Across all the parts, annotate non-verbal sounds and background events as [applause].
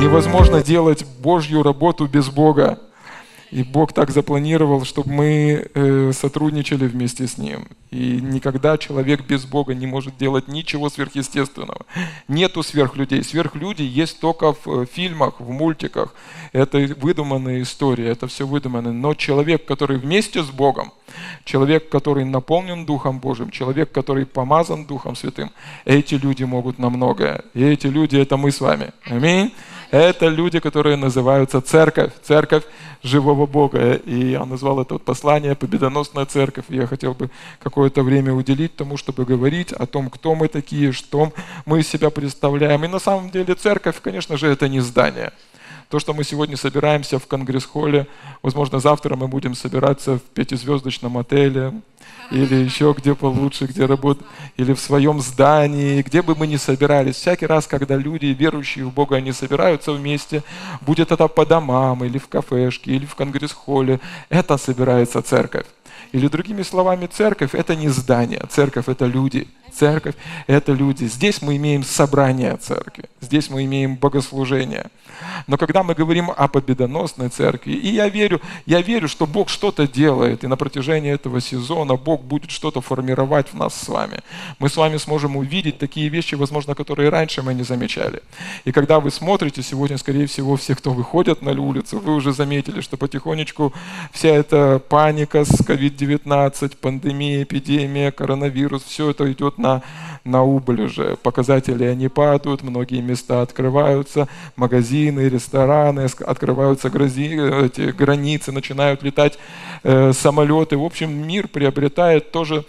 Невозможно делать Божью работу без Бога. И Бог так запланировал, чтобы мы э, сотрудничали вместе с Ним. И никогда человек без Бога не может делать ничего сверхъестественного. Нету сверхлюдей. Сверхлюди есть только в э, фильмах, в мультиках. Это выдуманные истории, это все выдумано. Но человек, который вместе с Богом, человек, который наполнен Духом Божьим, человек, который помазан Духом Святым, эти люди могут на многое. И эти люди – это мы с вами. Аминь. Это люди, которые называются церковь, церковь живого Бога. И я назвал это вот послание «Победоносная церковь». Я хотел бы какое-то время уделить тому, чтобы говорить о том, кто мы такие, что мы из себя представляем. И на самом деле церковь, конечно же, это не здание. То, что мы сегодня собираемся в конгресс-холле, возможно, завтра мы будем собираться в пятизвездочном отеле, или еще где получше, где работать, или в своем здании, где бы мы ни собирались. Всякий раз, когда люди, верующие в Бога, они собираются вместе, будет это по домам, или в кафешке, или в конгресс-холле, это собирается церковь. Или другими словами, церковь – это не здание, церковь – это люди – Церковь – это люди. Здесь мы имеем собрание церкви, здесь мы имеем богослужение. Но когда мы говорим о победоносной церкви, и я верю, я верю, что Бог что-то делает, и на протяжении этого сезона Бог будет что-то формировать в нас с вами. Мы с вами сможем увидеть такие вещи, возможно, которые раньше мы не замечали. И когда вы смотрите, сегодня, скорее всего, все, кто выходят на улицу, вы уже заметили, что потихонечку вся эта паника с COVID-19, пандемия, эпидемия, коронавирус, все это идет на, на убыль уже. Показатели они падают, многие места открываются, магазины, рестораны, открываются грази, эти границы, начинают летать э, самолеты. В общем, мир приобретает тоже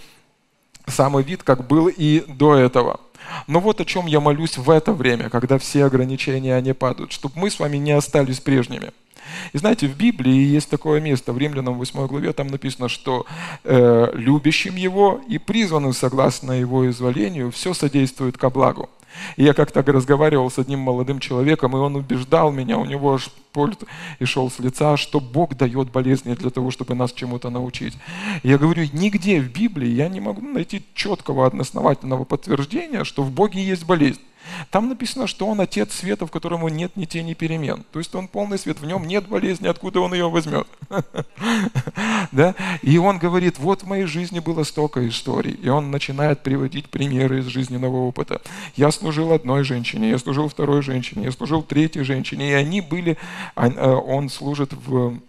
самый вид, как был и до этого. Но вот о чем я молюсь в это время, когда все ограничения они падают, чтобы мы с вами не остались прежними. И знаете, в Библии есть такое место, в Римлянам 8 главе, там написано, что э, любящим Его и призванным согласно Его изволению все содействует ко благу. И я как-то разговаривал с одним молодым человеком, и он убеждал меня, у него аж пульт и шел с лица, что Бог дает болезни для того, чтобы нас чему-то научить. Я говорю, нигде в Библии я не могу найти четкого, одноосновательного подтверждения, что в Боге есть болезнь. Там написано, что он отец света, в котором нет ни тени перемен. То есть он полный свет, в нем нет болезни, откуда он ее возьмет. [laughs] да? И он говорит, вот в моей жизни было столько историй. И он начинает приводить примеры из жизненного опыта. Я служил одной женщине, я служил второй женщине, я служил третьей женщине. И они были, э, он служит в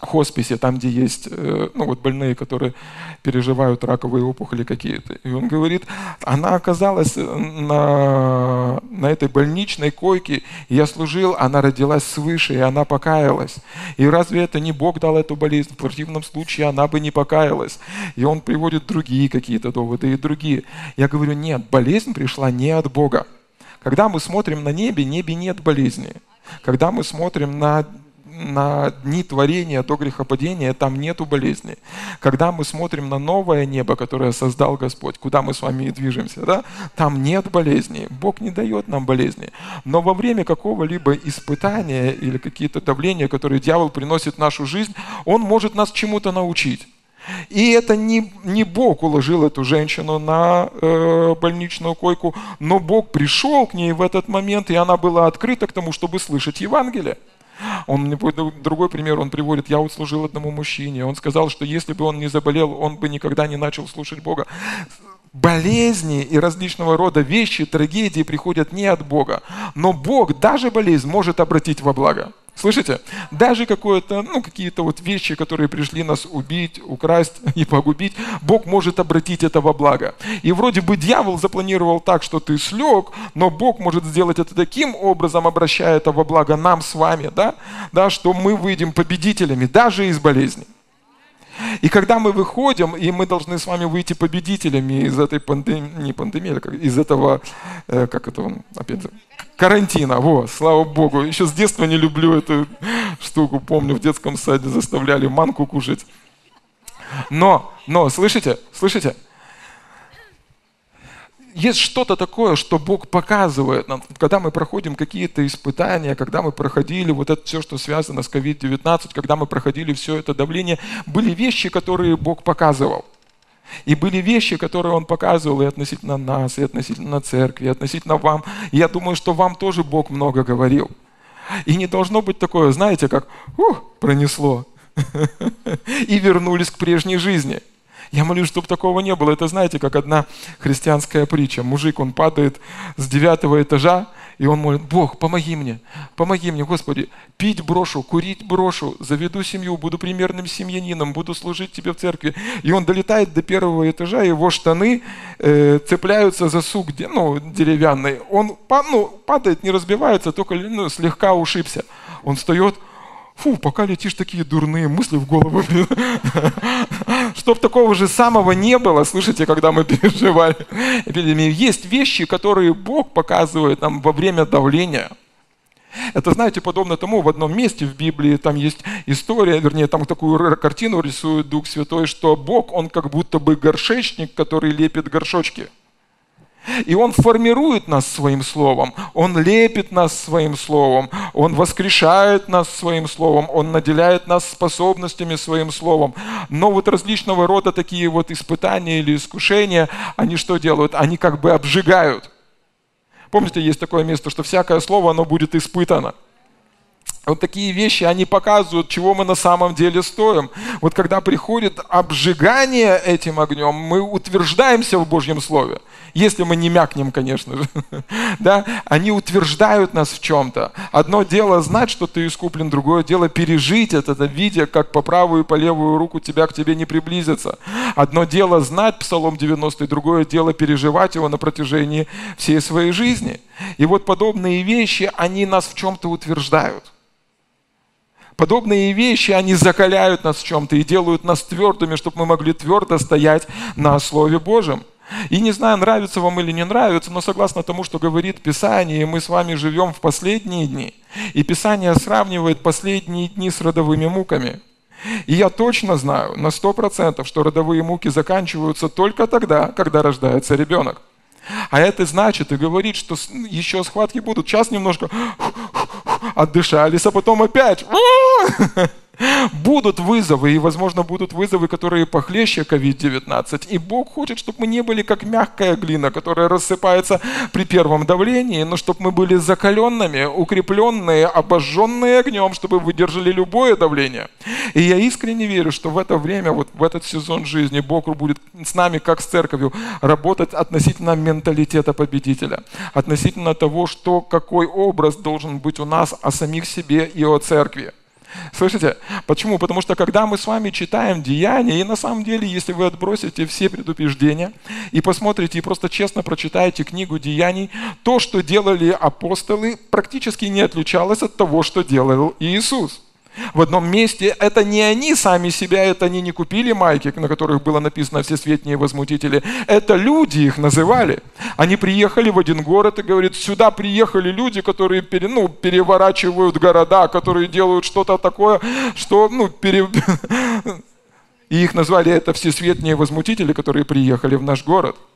хосписе, там, где есть э, ну, вот больные, которые переживают раковые опухоли какие-то. И он говорит, она оказалась на, на этой больничной койке, я служил, она родилась свыше, и она покаялась. И разве это не Бог дал эту болезнь? В противном случае она бы не покаялась. И он приводит другие какие-то доводы и другие. Я говорю, нет, болезнь пришла не от Бога. Когда мы смотрим на небе, небе нет болезни. Когда мы смотрим на на дни творения до грехопадения там нету болезни. Когда мы смотрим на новое небо, которое создал Господь, куда мы с вами движемся, да, там нет болезни. Бог не дает нам болезни. Но во время какого-либо испытания или какие-то давления, которые дьявол приносит в нашу жизнь, он может нас чему-то научить. И это не, не Бог уложил эту женщину на э, больничную койку, но Бог пришел к ней в этот момент, и она была открыта к тому, чтобы слышать Евангелие. Он мне другой пример, он приводит, я вот служил одному мужчине, он сказал, что если бы он не заболел, он бы никогда не начал слушать Бога. Болезни и различного рода вещи, трагедии приходят не от Бога, но Бог даже болезнь может обратить во благо. Слышите? Даже какое-то, ну, какие-то вот вещи, которые пришли нас убить, украсть [laughs] и погубить, Бог может обратить это во благо. И вроде бы дьявол запланировал так, что ты слег, но Бог может сделать это таким образом, обращая это во благо нам с вами, да, да что мы выйдем победителями даже из болезни. И когда мы выходим, и мы должны с вами выйти победителями из этой пандемии, не пандемии, а из этого, э, как это, опять же, карантина. Во, слава Богу. Еще с детства не люблю эту штуку. Помню, в детском саде заставляли манку кушать. Но, но, слышите, слышите? Есть что-то такое, что Бог показывает нам, когда мы проходим какие-то испытания, когда мы проходили вот это все, что связано с COVID-19, когда мы проходили все это давление, были вещи, которые Бог показывал. И были вещи, которые Он показывал и относительно нас, и относительно церкви, и относительно вам. И я думаю, что вам тоже Бог много говорил. И не должно быть такое, знаете, как ух, пронесло. [laughs] И вернулись к прежней жизни. Я молюсь, чтобы такого не было. Это знаете, как одна христианская притча. Мужик, он падает с девятого этажа, и он молит, Бог, помоги мне, помоги мне, Господи, пить брошу, курить брошу, заведу семью, буду примерным семьянином, буду служить Тебе в церкви. И он долетает до первого этажа, его штаны э, цепляются за сук ну, деревянный. Он ну, падает, не разбивается, только ну, слегка ушибся. Он встает, фу, пока летишь, такие дурные мысли в голову. Чтоб такого же самого не было, слышите, когда мы [laughs] переживали эпидемию. Есть вещи, которые Бог показывает нам во время давления. Это, знаете, подобно тому, в одном месте в Библии там есть история, вернее, там такую картину рисует Дух Святой, что Бог, Он как будто бы горшечник, который лепит горшочки – и Он формирует нас своим словом, Он лепит нас своим словом, Он воскрешает нас своим словом, Он наделяет нас способностями своим словом. Но вот различного рода такие вот испытания или искушения, они что делают? Они как бы обжигают. Помните, есть такое место, что всякое слово, оно будет испытано. Вот такие вещи, они показывают, чего мы на самом деле стоим. Вот когда приходит обжигание этим огнем, мы утверждаемся в Божьем Слове. Если мы не мякнем, конечно же. [laughs] да? Они утверждают нас в чем-то. Одно дело знать, что ты искуплен, другое дело пережить это, это видя, как по правую и по левую руку тебя к тебе не приблизится. Одно дело знать Псалом 90, другое дело переживать его на протяжении всей своей жизни. И вот подобные вещи, они нас в чем-то утверждают. Подобные вещи, они закаляют нас в чем-то и делают нас твердыми, чтобы мы могли твердо стоять на Слове Божьем. И не знаю, нравится вам или не нравится, но согласно тому, что говорит Писание, мы с вами живем в последние дни. И Писание сравнивает последние дни с родовыми муками. И я точно знаю на сто процентов, что родовые муки заканчиваются только тогда, когда рождается ребенок. А это значит и говорит, что еще схватки будут. Сейчас немножко отдышались, а потом опять. Будут вызовы, и, возможно, будут вызовы, которые похлеще COVID-19. И Бог хочет, чтобы мы не были как мягкая глина, которая рассыпается при первом давлении, но чтобы мы были закаленными, укрепленные, обожженные огнем, чтобы выдержали любое давление. И я искренне верю, что в это время, вот в этот сезон жизни, Бог будет с нами, как с церковью, работать относительно менталитета победителя, относительно того, что, какой образ должен быть у нас о самих себе и о церкви. Слышите? Почему? Потому что когда мы с вами читаем Деяния, и на самом деле, если вы отбросите все предупреждения и посмотрите и просто честно прочитаете книгу Деяний, то, что делали апостолы, практически не отличалось от того, что делал Иисус. В одном месте это не они сами себя, это они не купили майки, на которых было написано «Все светние возмутители». Это люди их называли. Они приехали в один город и говорят, сюда приехали люди, которые пере, ну, переворачивают города, которые делают что-то такое, что ну, пере... [laughs] И их назвали это «Все светние возмутители», которые приехали в наш город –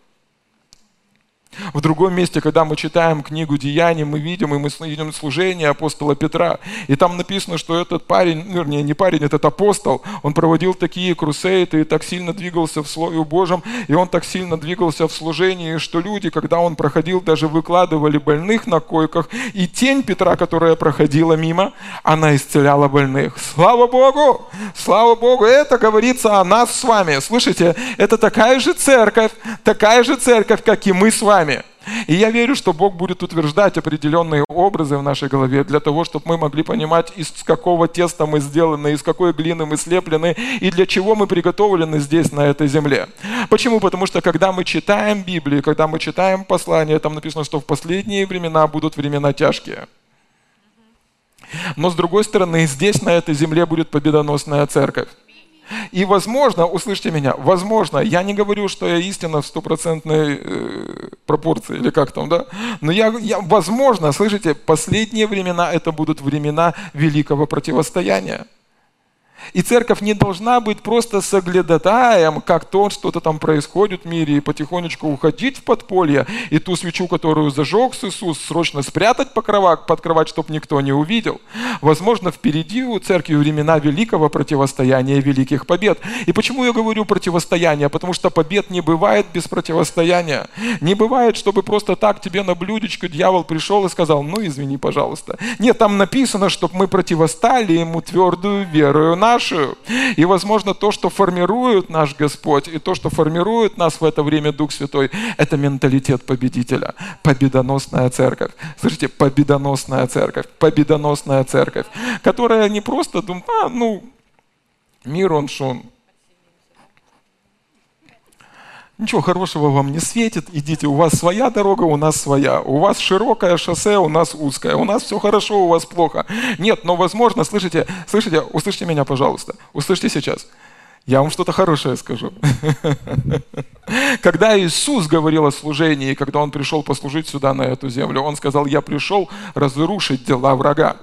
в другом месте, когда мы читаем книгу Деяний, мы видим, и мы видим служение апостола Петра. И там написано, что этот парень, ну, вернее, не парень, этот апостол, он проводил такие крусейты и так сильно двигался в Слове Божьем, и он так сильно двигался в служении, что люди, когда он проходил, даже выкладывали больных на койках, и тень Петра, которая проходила мимо, она исцеляла больных. Слава Богу! Слава Богу! Это говорится о нас с вами. Слышите, это такая же церковь, такая же церковь, как и мы с вами вами. И я верю, что Бог будет утверждать определенные образы в нашей голове для того, чтобы мы могли понимать, из какого теста мы сделаны, из какой глины мы слеплены и для чего мы приготовлены здесь, на этой земле. Почему? Потому что когда мы читаем Библию, когда мы читаем послание, там написано, что в последние времена будут времена тяжкие. Но с другой стороны, здесь, на этой земле, будет победоносная церковь. И возможно, услышьте меня, возможно, я не говорю, что я истина в стопроцентной э, пропорции, или как там, да, но я, я, возможно, слышите, последние времена это будут времена великого противостояния. И церковь не должна быть просто соглядатаем, как то, что-то там происходит в мире, и потихонечку уходить в подполье, и ту свечу, которую зажег Иисус, срочно спрятать под кровать, под кровать, чтобы никто не увидел. Возможно, впереди у церкви времена великого противостояния, великих побед. И почему я говорю противостояние? Потому что побед не бывает без противостояния. Не бывает, чтобы просто так тебе на блюдечко дьявол пришел и сказал, ну извини, пожалуйста. Нет, там написано, чтобы мы противостали ему твердую верою нашу нашу. И, возможно, то, что формирует наш Господь, и то, что формирует нас в это время Дух Святой, это менталитет победителя, победоносная церковь. Слышите, победоносная церковь, победоносная церковь, которая не просто думает, а, ну, мир он шон, Ничего хорошего вам не светит, идите, у вас своя дорога, у нас своя. У вас широкое шоссе, у нас узкое. У нас все хорошо, у вас плохо. Нет, но возможно, слышите, слышите, услышьте меня, пожалуйста. Услышьте сейчас. Я вам что-то хорошее скажу. Когда Иисус говорил о служении, когда Он пришел послужить сюда, на эту землю, Он сказал, я пришел разрушить дела врага.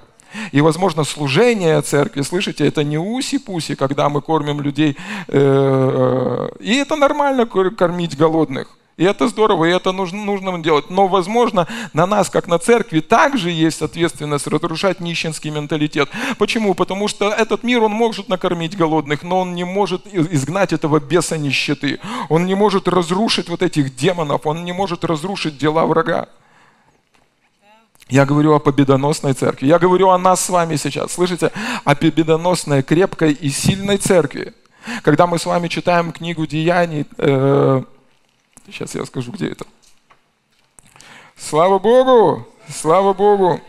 И, возможно, служение церкви, слышите, это не уси-пуси, когда мы кормим людей. Э, э, и это нормально кормить голодных. И это здорово, и это нужно, нужно делать. Но, возможно, на нас, как на церкви, также есть ответственность разрушать нищенский менталитет. Почему? Потому что этот мир, он может накормить голодных, но он не может изгнать этого беса нищеты. Он не может разрушить вот этих демонов, он не может разрушить дела врага. Я говорю о победоносной церкви. Я говорю о нас с вами сейчас. Слышите? О победоносной, крепкой и сильной церкви. Когда мы с вами читаем книгу Деяний, э, сейчас я скажу, где это. Слава Богу! Слава Богу!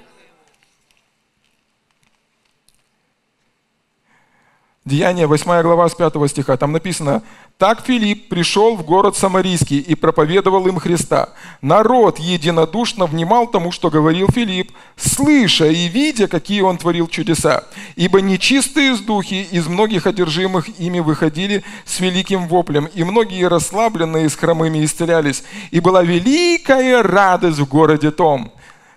Деяние, 8 глава с 5 стиха, там написано, «Так Филипп пришел в город Самарийский и проповедовал им Христа. Народ единодушно внимал тому, что говорил Филипп, слыша и видя, какие он творил чудеса. Ибо нечистые с духи из многих одержимых ими выходили с великим воплем, и многие расслабленные с хромыми исцелялись. И была великая радость в городе том».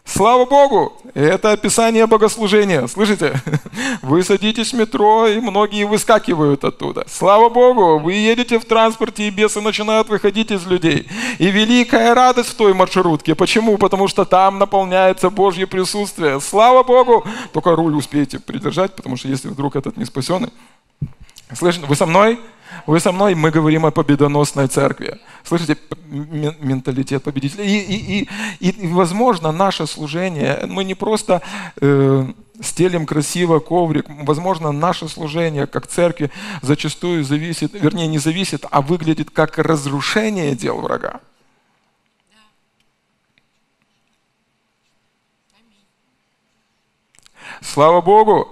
Слава Богу! Это описание богослужения. Слышите? [laughs] Вы садитесь в метро, и многие выскакивают оттуда. Слава Богу! Вы едете в транспорте, и бесы начинают выходить из людей. И великая радость в той маршрутке. Почему? Потому что там наполняется Божье присутствие. Слава Богу! Только руль успейте придержать, потому что если вдруг этот не спасенный. Слышите? Вы со мной? Вы со мной, мы говорим о победоносной церкви. Слышите, менталитет победителя. И, и, и, и, возможно, наше служение, мы не просто э, стелим красиво коврик, возможно, наше служение как церкви зачастую зависит, вернее, не зависит, а выглядит как разрушение дел врага. Слава Богу!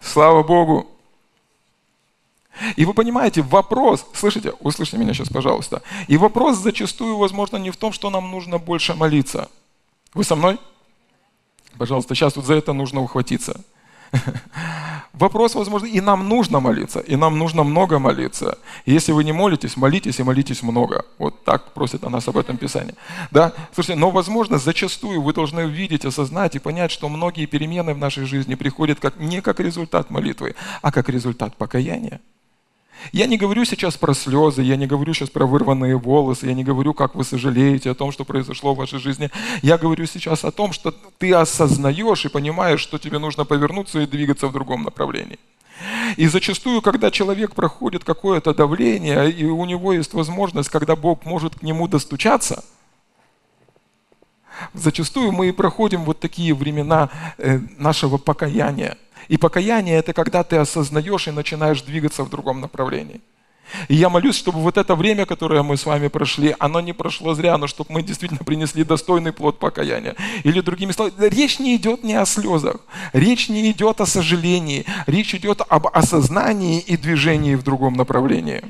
Слава [laughs] Богу! И вы понимаете, вопрос, слышите, услышьте меня сейчас, пожалуйста, и вопрос зачастую, возможно, не в том, что нам нужно больше молиться. Вы со мной? Пожалуйста, сейчас вот за это нужно ухватиться. [laughs] Вопрос, возможно, и нам нужно молиться, и нам нужно много молиться. если вы не молитесь, молитесь и молитесь много. Вот так просит о нас об этом Писание. Да? Слушайте, но, возможно, зачастую вы должны увидеть, осознать и понять, что многие перемены в нашей жизни приходят как, не как результат молитвы, а как результат покаяния. Я не говорю сейчас про слезы, я не говорю сейчас про вырванные волосы, я не говорю, как вы сожалеете о том, что произошло в вашей жизни. Я говорю сейчас о том, что ты осознаешь и понимаешь, что тебе нужно повернуться и двигаться в другом направлении. И зачастую, когда человек проходит какое-то давление, и у него есть возможность, когда Бог может к нему достучаться, зачастую мы и проходим вот такие времена э, нашего покаяния – и покаяние – это когда ты осознаешь и начинаешь двигаться в другом направлении. И я молюсь, чтобы вот это время, которое мы с вами прошли, оно не прошло зря, но чтобы мы действительно принесли достойный плод покаяния. Или другими словами, речь не идет не о слезах, речь не идет о сожалении, речь идет об осознании и движении в другом направлении.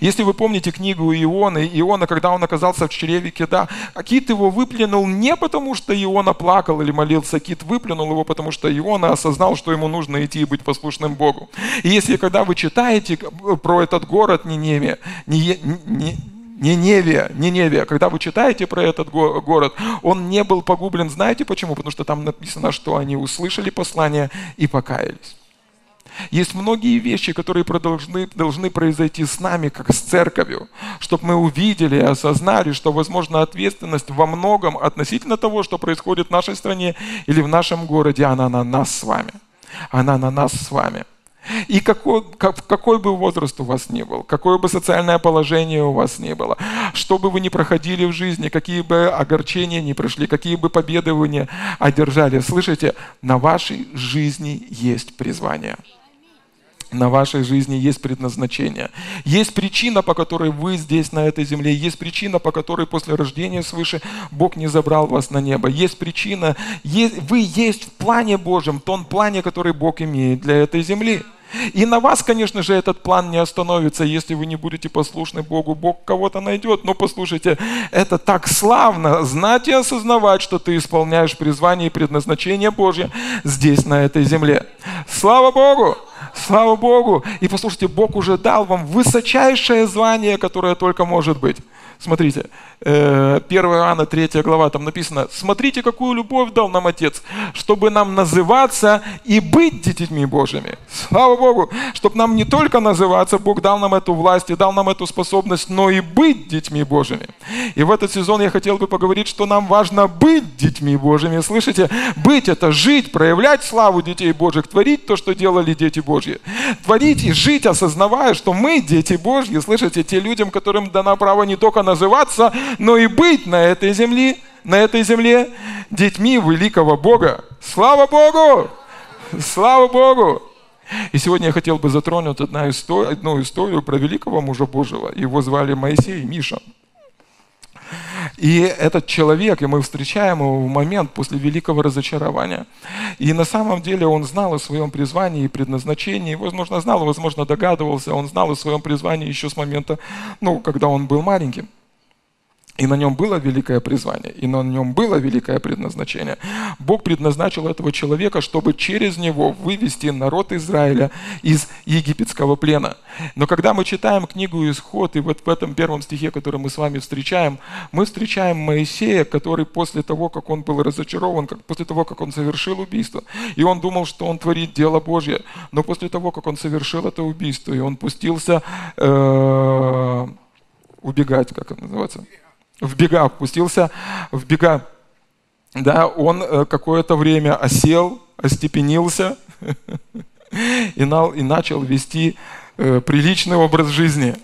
Если вы помните книгу Иона, Иона, когда он оказался в чреве кита, кит его выплюнул не потому, что Иона плакал или молился, кит выплюнул его, потому что Иона осознал, что ему нужно идти и быть послушным Богу. И если когда вы читаете про этот город Ниневия, не, не, Ниневия, Ниневия, когда вы читаете про этот город, он не был погублен, знаете почему? Потому что там написано, что они услышали послание и покаялись. Есть многие вещи, которые должны, должны произойти с нами, как с церковью, чтобы мы увидели и осознали, что, возможно, ответственность во многом относительно того, что происходит в нашей стране или в нашем городе, она на нас с вами. Она на нас с вами. И какой, как, какой бы возраст у вас ни был, какое бы социальное положение у вас ни было, что бы вы ни проходили в жизни, какие бы огорчения ни прошли, какие бы победы вы не одержали, слышите, на вашей жизни есть призвание на вашей жизни есть предназначение. Есть причина, по которой вы здесь, на этой земле. Есть причина, по которой после рождения свыше Бог не забрал вас на небо. Есть причина, есть, вы есть в плане Божьем, в том плане, который Бог имеет для этой земли. И на вас, конечно же, этот план не остановится, если вы не будете послушны Богу. Бог кого-то найдет. Но послушайте, это так славно знать и осознавать, что ты исполняешь призвание и предназначение Божье здесь, на этой земле. Слава Богу! Слава Богу! И послушайте, Бог уже дал вам высочайшее звание, которое только может быть. Смотрите, 1 э, Иоанна 3 глава, там написано, смотрите, какую любовь дал нам Отец, чтобы нам называться и быть детьми Божьими. Слава Богу, чтобы нам не только называться, Бог дал нам эту власть и дал нам эту способность, но и быть детьми Божьими. И в этот сезон я хотел бы поговорить, что нам важно быть детьми Божьими. Слышите? Быть – это жить, проявлять славу детей Божьих, творить то, что делали дети Божьи. Творить и жить, осознавая, что мы дети Божьи. Слышите? Те людям, которым дано право не только называться, но и быть на этой земле, на этой земле детьми великого Бога. Слава Богу! Слава Богу! И сегодня я хотел бы затронуть одну историю, одну историю про великого мужа Божьего. Его звали Моисей, Миша. И этот человек, и мы встречаем его в момент после великого разочарования. И на самом деле он знал о своем призвании и предназначении. Возможно, знал, возможно, догадывался. Он знал о своем призвании еще с момента, ну, когда он был маленьким. И на нем было великое призвание, и на нем было великое предназначение. Бог предназначил этого человека, чтобы через него вывести народ Израиля из египетского плена. Но когда мы читаем книгу «Исход», и вот в этом первом стихе, который мы с вами встречаем, мы встречаем Моисея, который после того, как он был разочарован, как, после того, как он совершил убийство, и он думал, что он творит дело Божье, но после того, как он совершил это убийство, и он пустился э, убегать, как это называется, в бега впустился, в бега, да, он э, какое-то время осел, остепенился [laughs] и начал вести э, приличный образ жизни.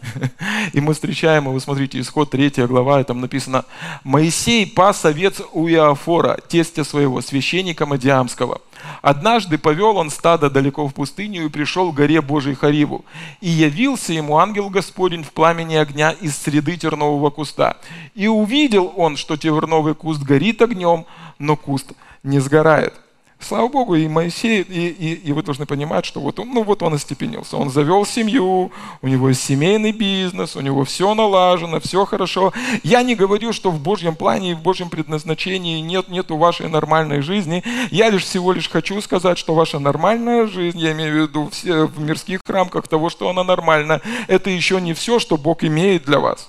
И мы встречаем, вы смотрите, исход 3 глава, там написано, «Моисей пас овец у Иофора, тестя своего, священника Мадиамского. Однажды повел он стадо далеко в пустыню и пришел к горе Божией Хариву. И явился ему ангел Господень в пламени огня из среды тернового куста. И увидел он, что терновый куст горит огнем, но куст не сгорает. Слава Богу, и Моисей, и, и, и вы должны понимать, что вот он, ну вот он остепенился. Он завел семью, у него семейный бизнес, у него все налажено, все хорошо. Я не говорю, что в Божьем плане и в Божьем предназначении нет, нету вашей нормальной жизни. Я лишь всего лишь хочу сказать, что ваша нормальная жизнь, я имею в виду все, в мирских рамках того, что она нормальна, это еще не все, что Бог имеет для вас.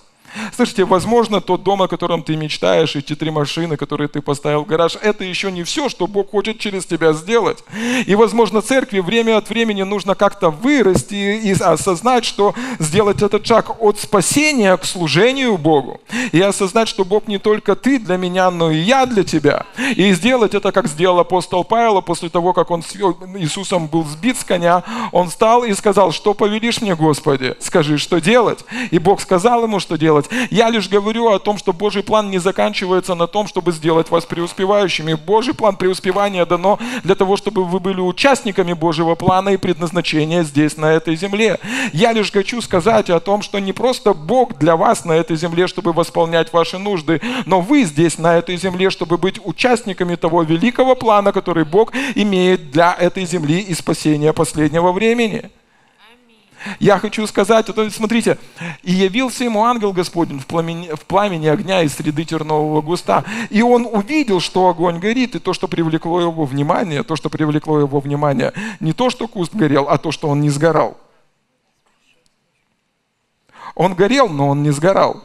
Слышите, возможно, тот дом, о котором ты мечтаешь, эти три машины, которые ты поставил в гараж, это еще не все, что Бог хочет через тебя сделать. И, возможно, церкви время от времени нужно как-то вырасти и осознать, что сделать этот шаг от спасения к служению Богу. И осознать, что Бог не только ты для меня, но и я для тебя. И сделать это, как сделал апостол Павел после того, как он с Иисусом был сбит с коня, он встал и сказал, что повелишь мне, Господи? Скажи, что делать? И Бог сказал ему, что делать делать. Я лишь говорю о том, что Божий план не заканчивается на том, чтобы сделать вас преуспевающими. Божий план преуспевания дано для того, чтобы вы были участниками Божьего плана и предназначения здесь, на этой земле. Я лишь хочу сказать о том, что не просто Бог для вас на этой земле, чтобы восполнять ваши нужды, но вы здесь, на этой земле, чтобы быть участниками того великого плана, который Бог имеет для этой земли и спасения последнего времени. Я хочу сказать, вот, смотрите, и явился ему ангел Господень в пламени, в пламени огня из среды тернового густа. И он увидел, что огонь горит, и то, что привлекло его внимание, то, что привлекло его внимание, не то, что куст горел, а то, что он не сгорал. Он горел, но он не сгорал.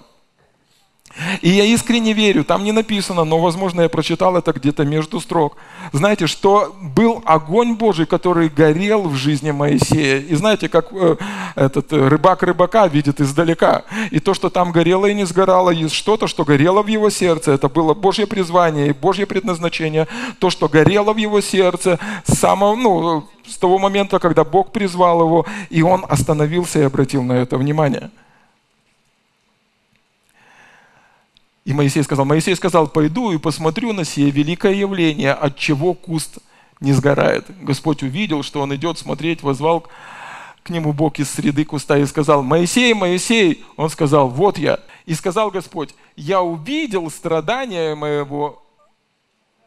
И я искренне верю, там не написано, но, возможно, я прочитал это где-то между строк. Знаете, что был огонь Божий, который горел в жизни Моисея. И знаете, как э, этот э, рыбак рыбака видит издалека. И то, что там горело и не сгорало, есть что-то, что горело в его сердце. Это было Божье призвание и Божье предназначение. То, что горело в его сердце с самого, ну, с того момента, когда Бог призвал его, и он остановился и обратил на это внимание. И Моисей сказал, Моисей сказал, пойду и посмотрю на сие великое явление, от чего куст не сгорает. Господь увидел, что он идет смотреть, возвал к нему Бог из среды куста и сказал, Моисей, Моисей, он сказал, вот я. И сказал Господь, я увидел страдания моего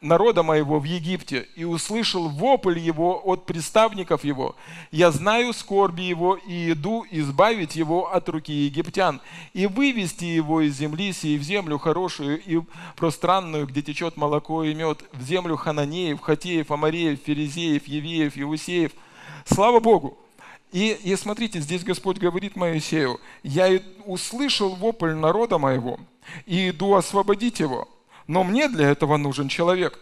народа моего в Египте и услышал вопль его от представников его. Я знаю скорби его и иду избавить его от руки египтян и вывести его из земли сей в землю хорошую и пространную, где течет молоко и мед, в землю хананеев, хатеев, амареев, ферезеев, евеев, евусеев. Слава Богу! И, и смотрите, здесь Господь говорит Моисею, я услышал вопль народа моего и иду освободить его – но мне для этого нужен человек.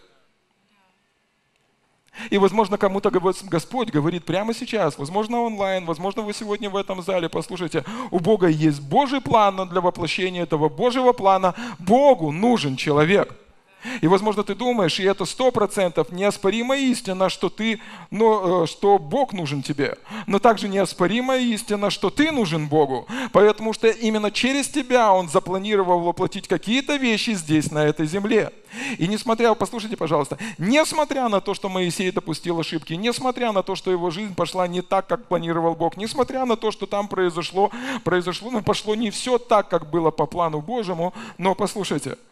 И, возможно, кому-то Господь говорит прямо сейчас, возможно, онлайн, возможно, вы сегодня в этом зале, послушайте, у Бога есть Божий план, но для воплощения этого Божьего плана Богу нужен человек – и, возможно, ты думаешь, и это сто процентов неоспоримая истина, что ты, но, э, что Бог нужен тебе. Но также неоспоримая истина, что ты нужен Богу. Потому что именно через тебя Он запланировал воплотить какие-то вещи здесь, на этой земле. И несмотря, послушайте, пожалуйста, несмотря на то, что Моисей допустил ошибки, несмотря на то, что его жизнь пошла не так, как планировал Бог, несмотря на то, что там произошло, произошло, ну, пошло не все так, как было по плану Божьему, но послушайте –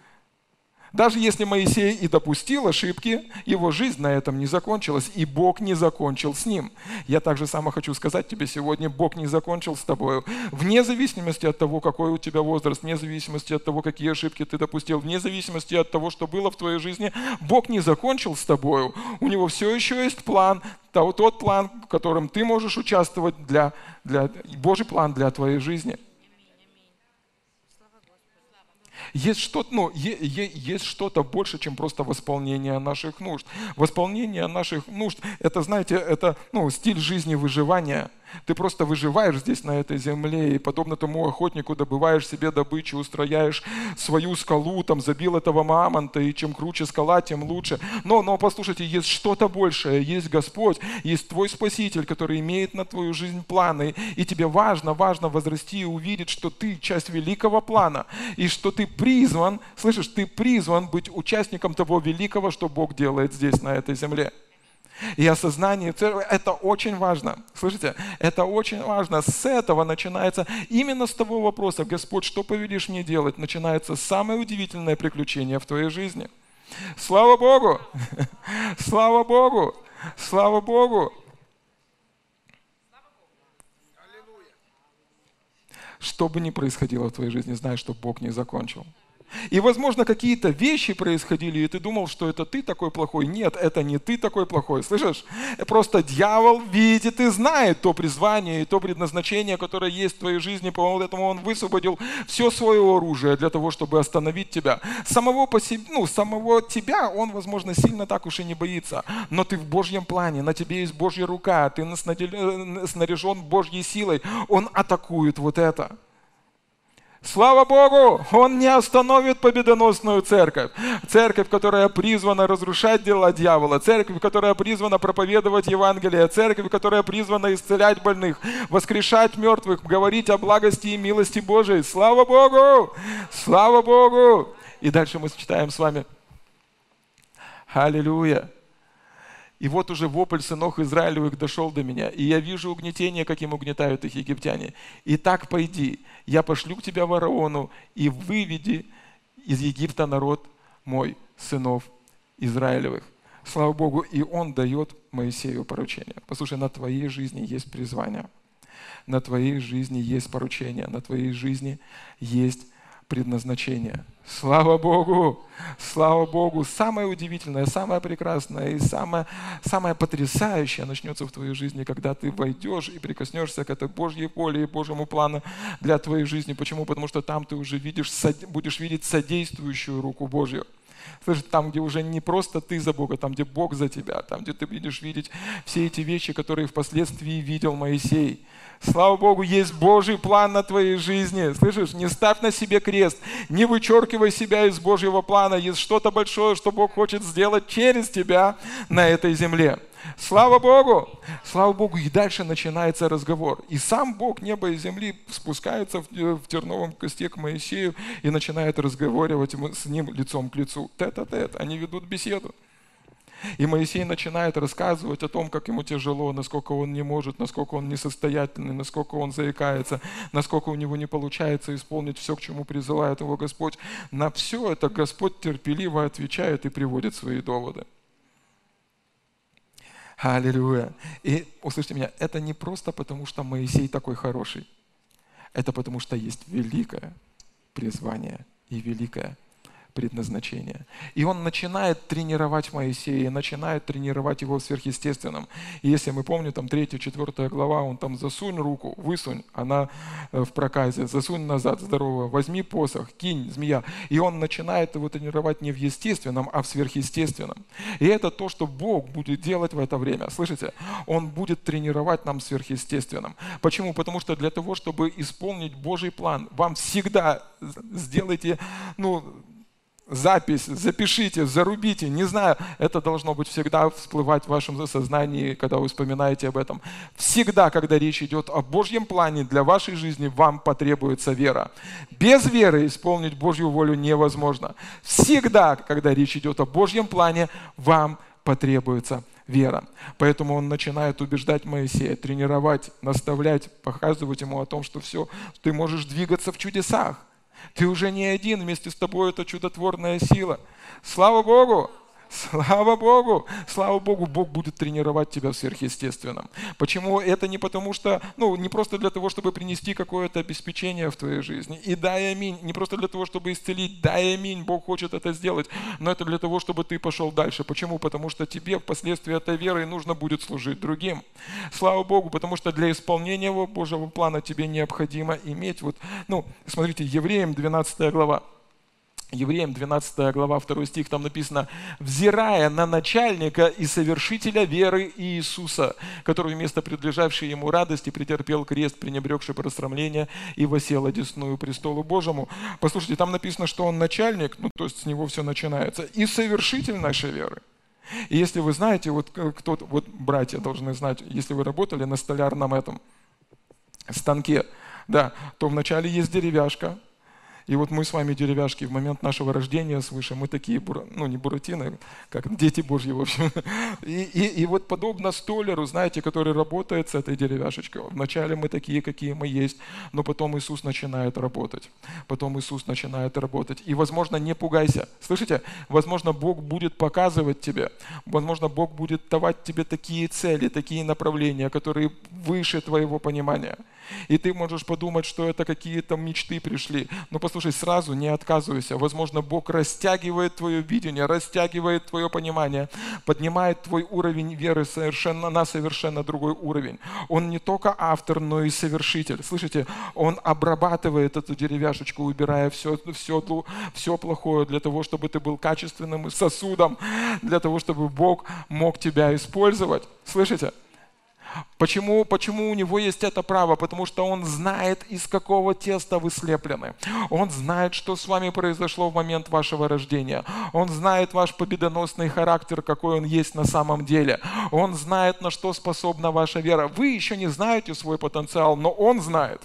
даже если Моисей и допустил ошибки, его жизнь на этом не закончилась, и Бог не закончил с ним. Я также само хочу сказать тебе сегодня, Бог не закончил с тобой. Вне зависимости от того, какой у тебя возраст, вне зависимости от того, какие ошибки ты допустил, вне зависимости от того, что было в твоей жизни, Бог не закончил с тобой. У него все еще есть план, тот план, в котором ты можешь участвовать для, для Божий план для твоей жизни – есть что-то, ну, есть что-то больше, чем просто восполнение наших нужд. Восполнение наших нужд, это, знаете, это ну, стиль жизни выживания – ты просто выживаешь здесь, на этой земле, и подобно тому охотнику добываешь себе добычу, устрояешь свою скалу, там забил этого мамонта, и чем круче скала, тем лучше. Но, но послушайте, есть что-то большее, есть Господь, есть твой Спаситель, который имеет на твою жизнь планы, и тебе важно, важно возрасти и увидеть, что ты часть великого плана, и что ты призван, слышишь, ты призван быть участником того великого, что Бог делает здесь, на этой земле. И осознание церкви – это очень важно. Слышите? Это очень важно. С этого начинается, именно с того вопроса, Господь, что повелишь мне делать, начинается самое удивительное приключение в твоей жизни. Слава Богу! [laughs] Слава Богу! Слава Богу! Что бы ни происходило в твоей жизни, знай, что Бог не закончил. И, возможно, какие-то вещи происходили, и ты думал, что это ты такой плохой. Нет, это не ты такой плохой. Слышишь? Просто дьявол видит и знает то призвание и то предназначение, которое есть в твоей жизни. Поэтому он высвободил все свое оружие для того, чтобы остановить тебя. Самого, по себе, ну, самого тебя он, возможно, сильно так уж и не боится. Но ты в Божьем плане, на тебе есть Божья рука, ты снаряжен Божьей силой. Он атакует вот это. Слава Богу, Он не остановит победоносную церковь. Церковь, которая призвана разрушать дела дьявола. Церковь, которая призвана проповедовать Евангелие. Церковь, которая призвана исцелять больных, воскрешать мертвых, говорить о благости и милости Божией. Слава Богу! Слава Богу! И дальше мы читаем с вами. Аллилуйя! И вот уже вопль сынов Израилевых дошел до меня, и я вижу угнетение, каким угнетают их египтяне. И так пойди, я пошлю к тебя ворону, и выведи из Египта народ мой, сынов Израилевых. Слава Богу, и Он дает Моисею поручение. Послушай, на твоей жизни есть призвание, на твоей жизни есть поручение, на твоей жизни есть предназначение. Слава Богу! Слава Богу! Самое удивительное, самое прекрасное и самое, самое потрясающее начнется в твоей жизни, когда ты войдешь и прикоснешься к этой Божьей воле и Божьему плану для твоей жизни. Почему? Потому что там ты уже видишь, будешь видеть содействующую руку Божью. Слышишь, там, где уже не просто ты за Бога, там, где Бог за тебя, там, где ты будешь видеть все эти вещи, которые впоследствии видел Моисей. Слава Богу, есть Божий план на твоей жизни. Слышишь, не ставь на себе крест, не вычеркивай себя из Божьего плана. Есть что-то большое, что Бог хочет сделать через тебя на этой земле. Слава Богу! Слава Богу! И дальше начинается разговор. И сам Бог неба и земли спускается в терновом косте к Моисею и начинает разговаривать с ним лицом к лицу. Тет-а-тет. Они ведут беседу. И Моисей начинает рассказывать о том, как ему тяжело, насколько он не может, насколько он несостоятельный, насколько он заикается, насколько у него не получается исполнить все, к чему призывает его Господь. На все это Господь терпеливо отвечает и приводит свои доводы. Аллилуйя. И услышьте меня, это не просто потому, что Моисей такой хороший. Это потому, что есть великое призвание и великое предназначение. И он начинает тренировать Моисея, начинает тренировать его в. И если мы помним, там 3-4 глава, он там засунь руку, высунь, она э, в проказе, засунь назад, здорово, возьми посох, кинь, змея. И он начинает его тренировать не в естественном, а в сверхъестественном. И это то, что Бог будет делать в это время. Слышите? Он будет тренировать нам сверхъестественным. Почему? Потому что для того, чтобы исполнить Божий план, вам всегда сделайте, ну, запись, запишите, зарубите, не знаю, это должно быть всегда всплывать в вашем сознании, когда вы вспоминаете об этом. Всегда, когда речь идет о Божьем плане для вашей жизни, вам потребуется вера. Без веры исполнить Божью волю невозможно. Всегда, когда речь идет о Божьем плане, вам потребуется вера. Поэтому он начинает убеждать Моисея, тренировать, наставлять, показывать ему о том, что все, ты можешь двигаться в чудесах. Ты уже не один, вместе с тобой это чудотворная сила. Слава Богу! Слава Богу! Слава Богу, Бог будет тренировать тебя в сверхъестественном. Почему? Это не потому что, ну, не просто для того, чтобы принести какое-то обеспечение в твоей жизни. И дай аминь. Не просто для того, чтобы исцелить. Дай аминь. Бог хочет это сделать. Но это для того, чтобы ты пошел дальше. Почему? Потому что тебе впоследствии этой веры нужно будет служить другим. Слава Богу, потому что для исполнения Божьего плана тебе необходимо иметь вот, ну, смотрите, Евреям 12 глава. Евреям 12 глава 2 стих, там написано, «Взирая на начальника и совершителя веры Иисуса, который вместо предлежавшей ему радости претерпел крест, пренебрегший просрамление и восел одесную престолу Божьему». Послушайте, там написано, что он начальник, ну то есть с него все начинается, и совершитель нашей веры. И если вы знаете, вот кто вот братья должны знать, если вы работали на столярном этом станке, да, то вначале есть деревяшка, и вот мы с вами, деревяшки, в момент нашего рождения свыше, мы такие, ну не буратины, как дети Божьи, в общем. И, и, и вот подобно столеру, знаете, который работает с этой деревяшечкой. Вначале мы такие, какие мы есть, но потом Иисус начинает работать. Потом Иисус начинает работать. И, возможно, не пугайся. Слышите? Возможно, Бог будет показывать тебе. Возможно, Бог будет давать тебе такие цели, такие направления, которые выше твоего понимания. И ты можешь подумать, что это какие-то мечты пришли. Но послушай, сразу не отказывайся. Возможно, Бог растягивает твое видение, растягивает твое понимание, поднимает твой уровень веры совершенно, на совершенно другой уровень. Он не только автор, но и совершитель. Слышите, он обрабатывает эту деревяшечку, убирая все, все, все плохое для того, чтобы ты был качественным сосудом, для того, чтобы Бог мог тебя использовать. Слышите? Почему, почему у него есть это право? Потому что он знает, из какого теста вы слеплены. Он знает, что с вами произошло в момент вашего рождения. Он знает ваш победоносный характер, какой он есть на самом деле. Он знает, на что способна ваша вера. Вы еще не знаете свой потенциал, но он знает.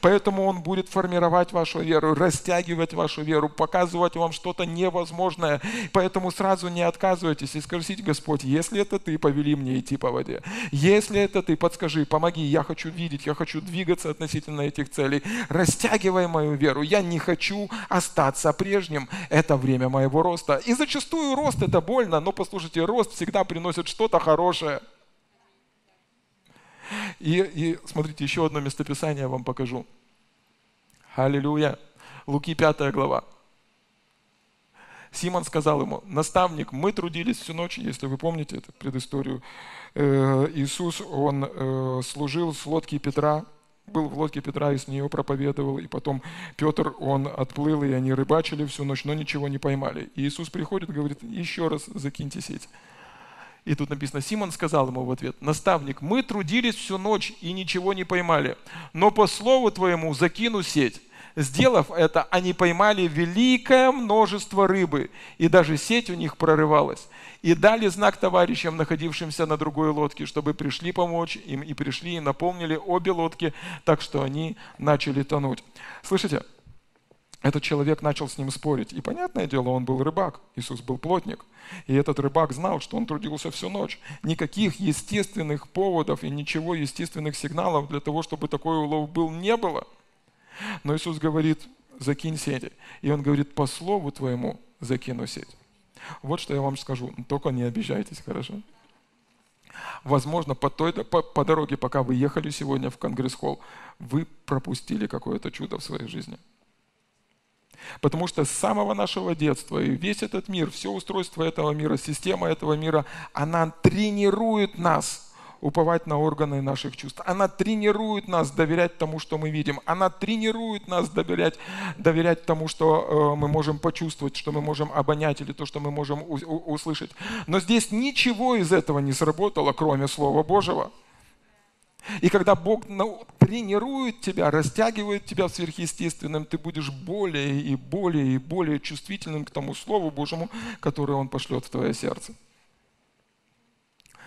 Поэтому Он будет формировать вашу веру, растягивать вашу веру, показывать вам что-то невозможное. Поэтому сразу не отказывайтесь и скажите, Господь, если это Ты, повели мне идти по воде. Если это Ты, подскажи, помоги, я хочу видеть, я хочу двигаться относительно этих целей. Растягивай мою веру. Я не хочу остаться прежним. Это время моего роста. И зачастую рост это больно, но послушайте, рост всегда приносит что-то хорошее. И, и смотрите, еще одно местописание я вам покажу. Аллилуйя. Луки 5 глава. Симон сказал ему, наставник, мы трудились всю ночь, если вы помните эту предысторию. Э, Иисус, он э, служил с лодки Петра, был в лодке Петра и с нее проповедовал, и потом Петр, он отплыл, и они рыбачили всю ночь, но ничего не поймали. И Иисус приходит говорит, еще раз закиньте сеть. И тут написано, Симон сказал ему в ответ, наставник, мы трудились всю ночь и ничего не поймали, но по слову твоему закину сеть. Сделав это, они поймали великое множество рыбы, и даже сеть у них прорывалась. И дали знак товарищам, находившимся на другой лодке, чтобы пришли помочь им, и пришли и наполнили обе лодки, так что они начали тонуть. Слышите? Этот человек начал с ним спорить. И понятное дело, он был рыбак, Иисус был плотник. И этот рыбак знал, что он трудился всю ночь. Никаких естественных поводов и ничего естественных сигналов для того, чтобы такой улов был, не было – но Иисус говорит, закинь сети. И Он говорит, по слову твоему закину сеть. Вот что я вам скажу, только не обижайтесь, хорошо? Возможно, по, той, по, по дороге, пока вы ехали сегодня в Конгресс-холл, вы пропустили какое-то чудо в своей жизни. Потому что с самого нашего детства и весь этот мир, все устройство этого мира, система этого мира, она тренирует нас – уповать на органы наших чувств. Она тренирует нас доверять тому, что мы видим. Она тренирует нас доверять, доверять тому, что э, мы можем почувствовать, что мы можем обонять или то, что мы можем у, услышать. Но здесь ничего из этого не сработало, кроме Слова Божьего. И когда Бог тренирует тебя, растягивает тебя сверхъестественным, ты будешь более и более и более чувствительным к тому Слову Божьему, которое Он пошлет в твое сердце.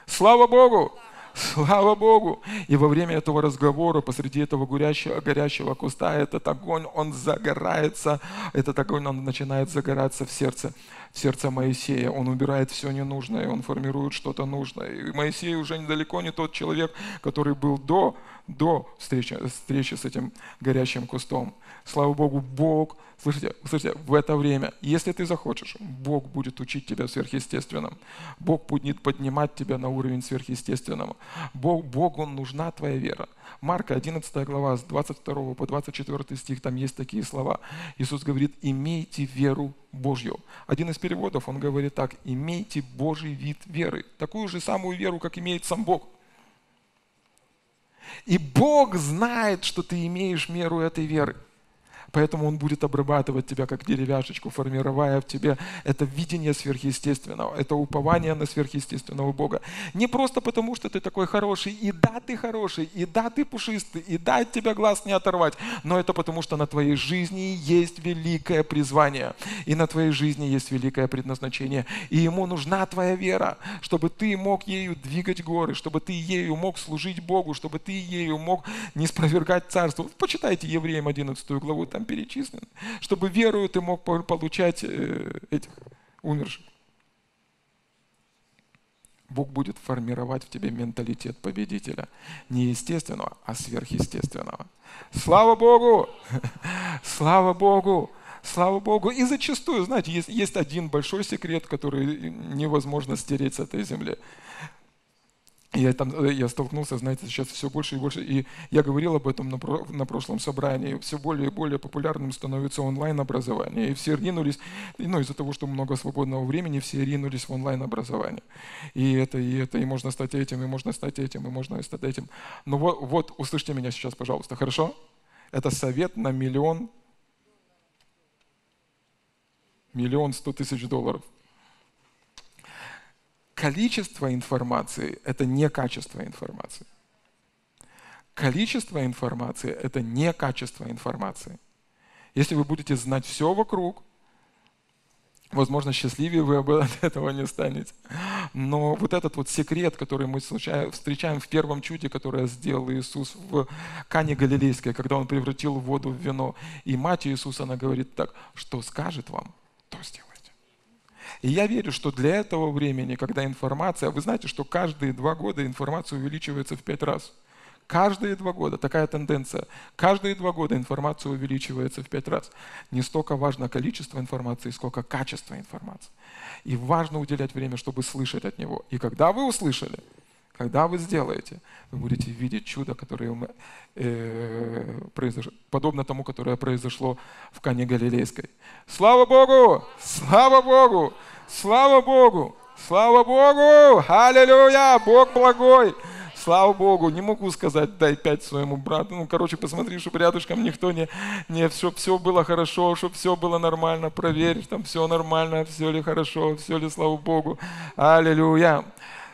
Слава Богу! Слава Богу! И во время этого разговора, посреди этого горящего, горящего куста, этот огонь, он загорается, этот огонь, он начинает загораться в сердце, в сердце Моисея. Он убирает все ненужное, он формирует что-то нужное. И Моисей уже недалеко не тот человек, который был до, до встречи, встречи с этим горящим кустом. Слава Богу, Бог – Слышите, слышите, в это время, если ты захочешь, Бог будет учить тебя сверхъестественному. Бог будет поднимать тебя на уровень сверхъестественного. Бог, Богу нужна твоя вера. Марка 11 глава с 22 по 24 стих, там есть такие слова. Иисус говорит, имейте веру Божью. Один из переводов, он говорит так, имейте Божий вид веры. Такую же самую веру, как имеет сам Бог. И Бог знает, что ты имеешь меру этой веры. Поэтому Он будет обрабатывать тебя как деревяшечку, формируя в тебе это видение сверхъестественного, это упование на сверхъестественного Бога. Не просто потому, что ты такой хороший, и да, ты хороший, и да, ты пушистый, и да, от тебя глаз не оторвать, но это потому, что на твоей жизни есть великое призвание, и на твоей жизни есть великое предназначение, и Ему нужна твоя вера, чтобы ты мог ею двигать горы, чтобы ты ею мог служить Богу, чтобы ты ею мог не спровергать царство. Почитайте Евреям 11 главу, там перечислены, чтобы верою ты мог получать э, этих умерших. Бог будет формировать в тебе менталитет победителя. Не естественного, а сверхъестественного. Слава Богу! [laughs] Слава Богу! Слава Богу! И зачастую, знаете, есть, есть один большой секрет, который невозможно стереть с этой земли я, там, э, я столкнулся, знаете, сейчас все больше и больше, и я говорил об этом на, на прошлом собрании, все более и более популярным становится онлайн-образование, и все ринулись, ну, из-за того, что много свободного времени, все ринулись в онлайн-образование. И это, и это, и можно стать этим, и можно стать этим, и можно стать этим. Но вот, вот услышьте меня сейчас, пожалуйста, хорошо? Это совет на миллион, миллион сто тысяч долларов – количество информации – это не качество информации. Количество информации – это не качество информации. Если вы будете знать все вокруг, возможно, счастливее вы [laughs] от этого не станете. Но вот этот вот секрет, который мы встречаем в первом чуде, которое сделал Иисус в Кане Галилейской, когда Он превратил воду в вино, и мать Иисуса, она говорит так, что скажет вам, то сделает. И я верю, что для этого времени, когда информация, вы знаете, что каждые два года информация увеличивается в пять раз. Каждые два года такая тенденция. Каждые два года информация увеличивается в пять раз. Не столько важно количество информации, сколько качество информации. И важно уделять время, чтобы слышать от него. И когда вы услышали, Когда вы сделаете, вы будете видеть чудо, которое э, произошло, подобно тому, которое произошло в Кане Галилейской. Слава Богу! Слава Богу! Слава Богу! Слава Богу! Аллилуйя! Бог благой! Слава Богу, не могу сказать, дай пять своему брату. Ну, короче, посмотри, чтобы рядышком никто не, не чтобы все было хорошо, чтобы все было нормально. Проверь, там все нормально, все ли хорошо, все ли, слава Богу. Аллилуйя.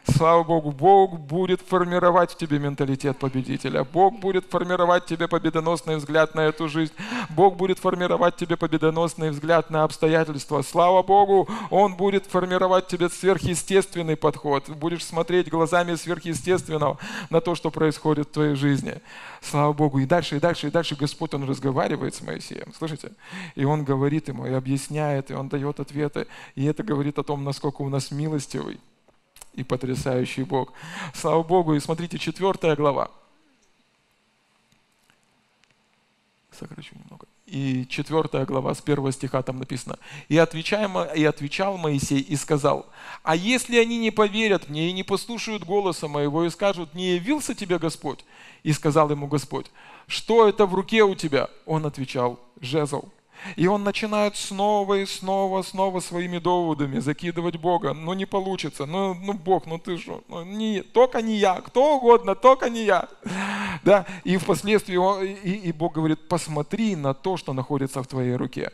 Слава Богу, Бог будет формировать в тебе менталитет победителя. Бог будет формировать в тебе победоносный взгляд на эту жизнь. Бог будет формировать в тебе победоносный взгляд на обстоятельства. Слава Богу, Он будет формировать в тебе сверхъестественный подход. Будешь смотреть глазами сверхъестественного на то, что происходит в твоей жизни. Слава Богу. И дальше, и дальше, и дальше Господь, Он разговаривает с Моисеем. Слышите? И Он говорит ему, и объясняет, и Он дает ответы. И это говорит о том, насколько у нас милостивый и потрясающий Бог. Слава Богу. И смотрите, четвертая глава. Сокращу немного. И четвертая глава с первого стиха там написано. И, отвечаем, и отвечал Моисей и сказал, а если они не поверят мне и не послушают голоса моего и скажут, не явился тебе Господь? И сказал ему Господь, что это в руке у тебя? Он отвечал, жезл. И он начинает снова и снова, снова своими доводами закидывать Бога. Ну не получится, ну, ну Бог, ну ты что, ну, не, только не я, кто угодно, только не я. Да? И впоследствии он, и, и Бог говорит, посмотри на то, что находится в твоей руке.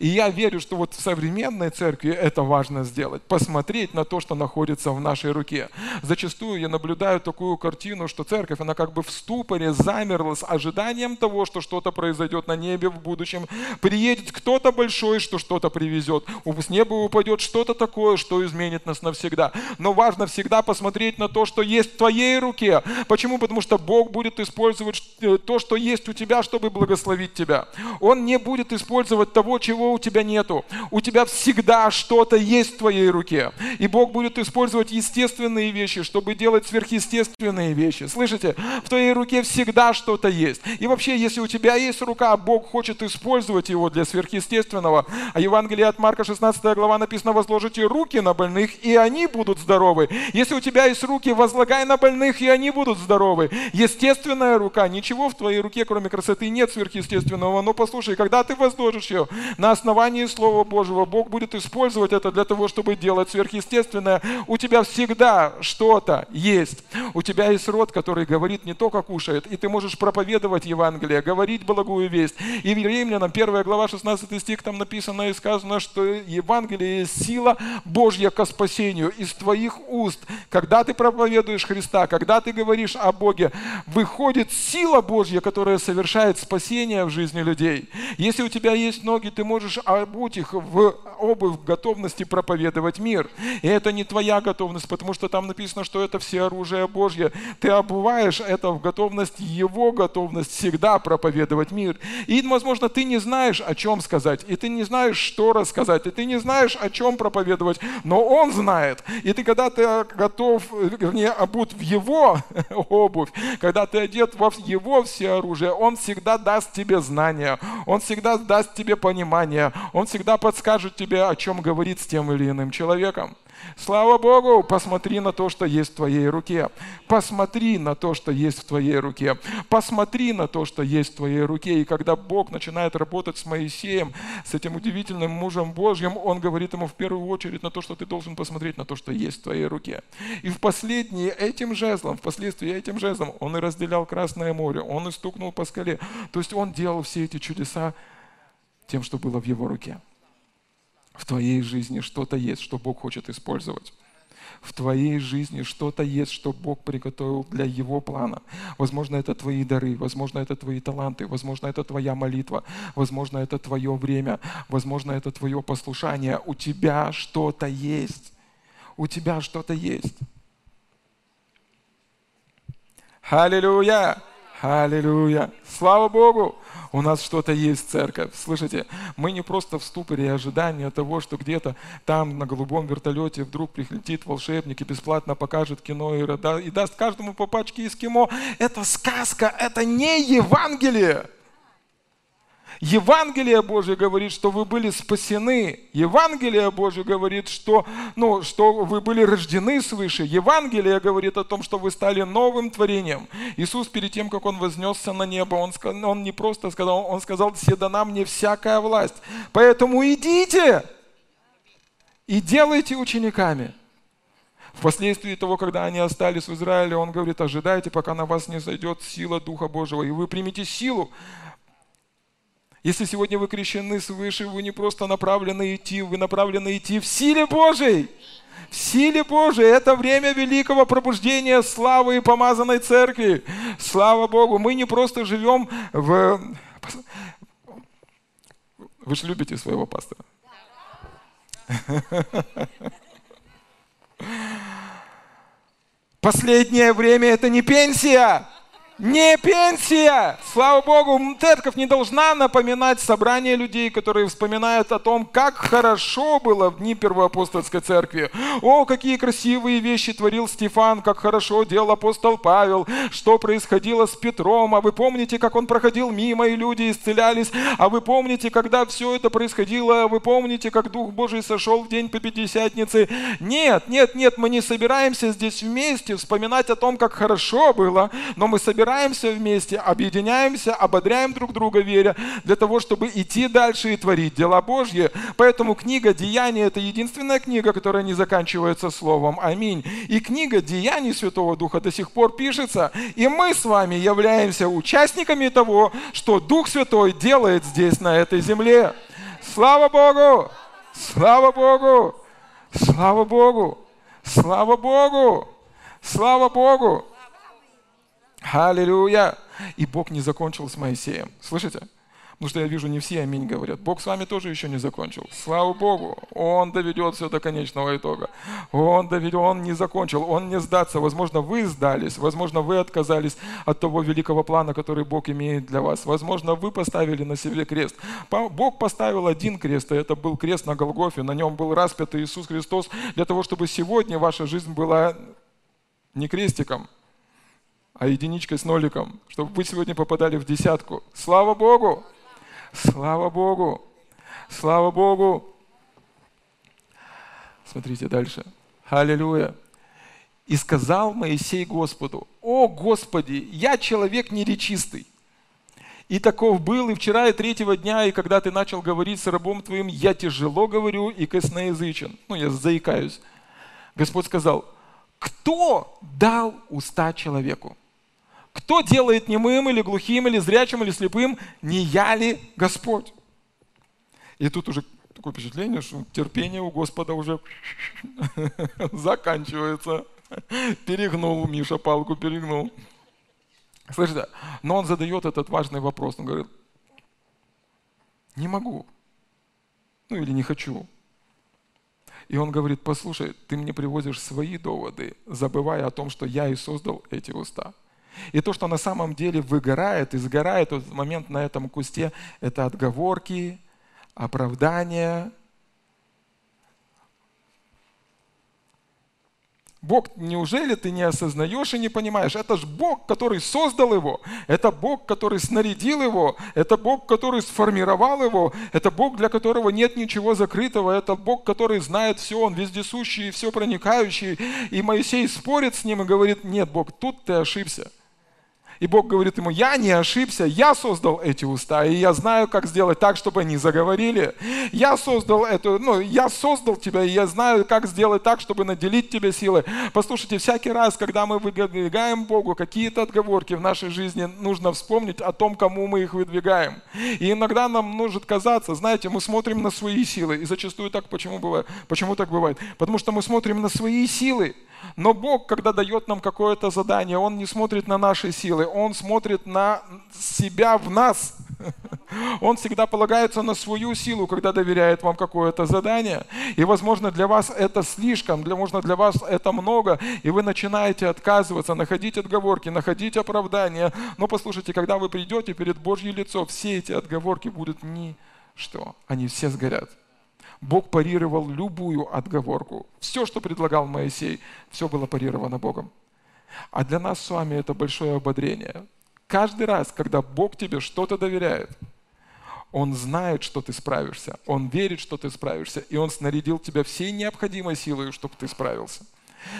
И я верю, что вот в современной церкви это важно сделать, посмотреть на то, что находится в нашей руке. Зачастую я наблюдаю такую картину, что церковь, она как бы в ступоре замерла с ожиданием того, что что-то произойдет на небе в будущем. Приедет кто-то большой, что что-то привезет. С неба упадет что-то такое, что изменит нас навсегда. Но важно всегда посмотреть на то, что есть в твоей руке. Почему? Потому что Бог будет использовать э, то, что есть у тебя, чтобы благословить тебя. Он не будет использовать того, чего у тебя нету. У тебя всегда что-то есть в твоей руке. И Бог будет использовать естественные вещи, чтобы делать сверхъестественные вещи. Слышите? В твоей руке всегда что-то есть. И вообще, если у тебя есть рука, Бог хочет использовать его для сверхъестественного. А Евангелие от Марка 16 глава написано, возложите руки на больных, и они будут здоровы. Если у тебя есть руки, возлагай на больных, и они будут здоровы. Естественная рука, ничего в твоей руке, кроме красоты, нет сверхъестественного. Но послушай, когда ты возложишь ее на основании Слова Божьего. Бог будет использовать это для того, чтобы делать сверхъестественное. У тебя всегда что-то есть. У тебя есть род, который говорит не только кушает, и ты можешь проповедовать Евангелие, говорить благую весть. И в Римлянам 1 глава 16 стих там написано и сказано, что Евангелие есть сила Божья ко спасению из твоих уст. Когда ты проповедуешь Христа, когда ты говоришь о Боге, выходит сила Божья, которая совершает спасение в жизни людей. Если у тебя есть ноги, ты можешь можешь обуть их в обувь готовности проповедовать мир. И это не твоя готовность, потому что там написано, что это все оружие Божье. Ты обуваешь это в готовность, его готовность всегда проповедовать мир. И, возможно, ты не знаешь, о чем сказать, и ты не знаешь, что рассказать, и ты не знаешь, о чем проповедовать, но он знает. И ты, когда ты готов, вернее, обут в его [laughs] обувь, когда ты одет во его все оружие, он всегда даст тебе знания, он всегда даст тебе понимание, знания. Он всегда подскажет тебе, о чем говорит с тем или иным человеком. Слава Богу, посмотри на то, что есть в твоей руке. Посмотри на то, что есть в твоей руке. Посмотри на то, что есть в твоей руке. И когда Бог начинает работать с Моисеем, с этим удивительным мужем Божьим, Он говорит ему в первую очередь на то, что ты должен посмотреть на то, что есть в твоей руке. И в последние этим жезлом, впоследствии этим жезлом, Он и разделял Красное море, Он и стукнул по скале. То есть Он делал все эти чудеса тем, что было в его руке. В твоей жизни что-то есть, что Бог хочет использовать. В твоей жизни что-то есть, что Бог приготовил для Его плана. Возможно, это твои дары, возможно, это твои таланты, возможно, это твоя молитва, возможно, это твое время, возможно, это твое послушание. У тебя что-то есть. У тебя что-то есть. Аллилуйя! Аллилуйя! Слава Богу! У нас что-то есть церковь. Слышите, мы не просто в ступоре и ожидании того, что где-то там на голубом вертолете вдруг прилетит волшебник и бесплатно покажет кино и, и даст каждому по пачке эскимо. Это сказка, это не Евангелие. Евангелие Божье говорит, что вы были спасены. Евангелие Божье говорит, что, ну, что вы были рождены свыше. Евангелие говорит о том, что вы стали новым творением. Иисус перед тем, как Он вознесся на небо, Он, он не просто сказал, Он сказал, «Все дана мне всякая власть». Поэтому идите и делайте учениками. Впоследствии того, когда они остались в Израиле, он говорит, ожидайте, пока на вас не зайдет сила Духа Божьего, и вы примете силу, если сегодня вы крещены свыше, вы не просто направлены идти, вы направлены идти в силе Божьей. В силе Божией. Это время великого пробуждения славы и помазанной церкви. Слава Богу. Мы не просто живем в... Вы же любите своего пастора. [laughs] Последнее время это не пенсия не пенсия. Слава Богу, церковь не должна напоминать собрание людей, которые вспоминают о том, как хорошо было в дни первоапостольской церкви. О, какие красивые вещи творил Стефан, как хорошо делал апостол Павел, что происходило с Петром. А вы помните, как он проходил мимо, и люди исцелялись. А вы помните, когда все это происходило, а вы помните, как Дух Божий сошел в день Пятидесятницы. Нет, нет, нет, мы не собираемся здесь вместе вспоминать о том, как хорошо было, но мы собираемся собираемся вместе, объединяемся, ободряем друг друга веря, для того, чтобы идти дальше и творить дела Божьи. Поэтому книга «Деяния» — это единственная книга, которая не заканчивается словом «Аминь». И книга «Деяний Святого Духа» до сих пор пишется, и мы с вами являемся участниками того, что Дух Святой делает здесь, на этой земле. Слава Богу! Слава Богу! Слава Богу! Слава Богу! Слава Богу! Аллилуйя! И Бог не закончил с Моисеем. Слышите? Потому что я вижу, не все аминь говорят. Бог с вами тоже еще не закончил. Слава Богу. Он доведет все до конечного итога. Он доведет, Он не закончил, Он не сдаться. Возможно, вы сдались, возможно, вы отказались от того великого плана, который Бог имеет для вас. Возможно, вы поставили на себе крест. Бог поставил один крест, и это был крест на Голгофе. На нем был распят Иисус Христос для того, чтобы сегодня ваша жизнь была не крестиком, а единичкой с ноликом, чтобы вы сегодня попадали в десятку. Слава Богу! Слава Богу! Слава Богу! Смотрите дальше. Аллилуйя. И сказал Моисей Господу, «О Господи, я человек неречистый, и таков был и вчера, и третьего дня, и когда ты начал говорить с рабом твоим, я тяжело говорю и косноязычен». Ну, я заикаюсь. Господь сказал, кто дал уста человеку? Кто делает немым или глухим, или зрячим, или слепым? Не я ли Господь? И тут уже такое впечатление, что терпение у Господа уже [laughs] заканчивается. Перегнул Миша палку, перегнул. Слышите, но он задает этот важный вопрос. Он говорит, не могу. Ну или не хочу. И он говорит, послушай, ты мне привозишь свои доводы, забывая о том, что я и создал эти уста. И то, что на самом деле выгорает и сгорает в этот момент на этом кусте, это отговорки, оправдания. Бог, неужели ты не осознаешь и не понимаешь? Это же Бог, который создал его. Это Бог, который снарядил его. Это Бог, который сформировал его. Это Бог, для которого нет ничего закрытого. Это Бог, который знает все. Он вездесущий и все проникающий. И Моисей спорит с ним и говорит, нет, Бог, тут ты ошибся. И Бог говорит ему, я не ошибся, я создал эти уста, и я знаю, как сделать так, чтобы они заговорили. Я создал эту, ну, я создал тебя, и я знаю, как сделать так, чтобы наделить тебя силой. Послушайте, всякий раз, когда мы выдвигаем Богу какие-то отговорки в нашей жизни, нужно вспомнить о том, кому мы их выдвигаем. И иногда нам может казаться, знаете, мы смотрим на свои силы, и зачастую так почему бывает? Почему так бывает? Потому что мы смотрим на свои силы, но Бог, когда дает нам какое-то задание, Он не смотрит на наши силы, Он смотрит на себя в нас. [laughs] Он всегда полагается на свою силу, когда доверяет вам какое-то задание. И, возможно, для вас это слишком, для, возможно, для вас это много, и вы начинаете отказываться, находить отговорки, находить оправдания. Но послушайте, когда вы придете перед Божье лицо, все эти отговорки будут ничто, они все сгорят. Бог парировал любую отговорку. Все, что предлагал Моисей, все было парировано Богом. А для нас с вами это большое ободрение. Каждый раз, когда Бог тебе что-то доверяет, Он знает, что ты справишься. Он верит, что ты справишься. И Он снарядил тебя всей необходимой силой, чтобы ты справился.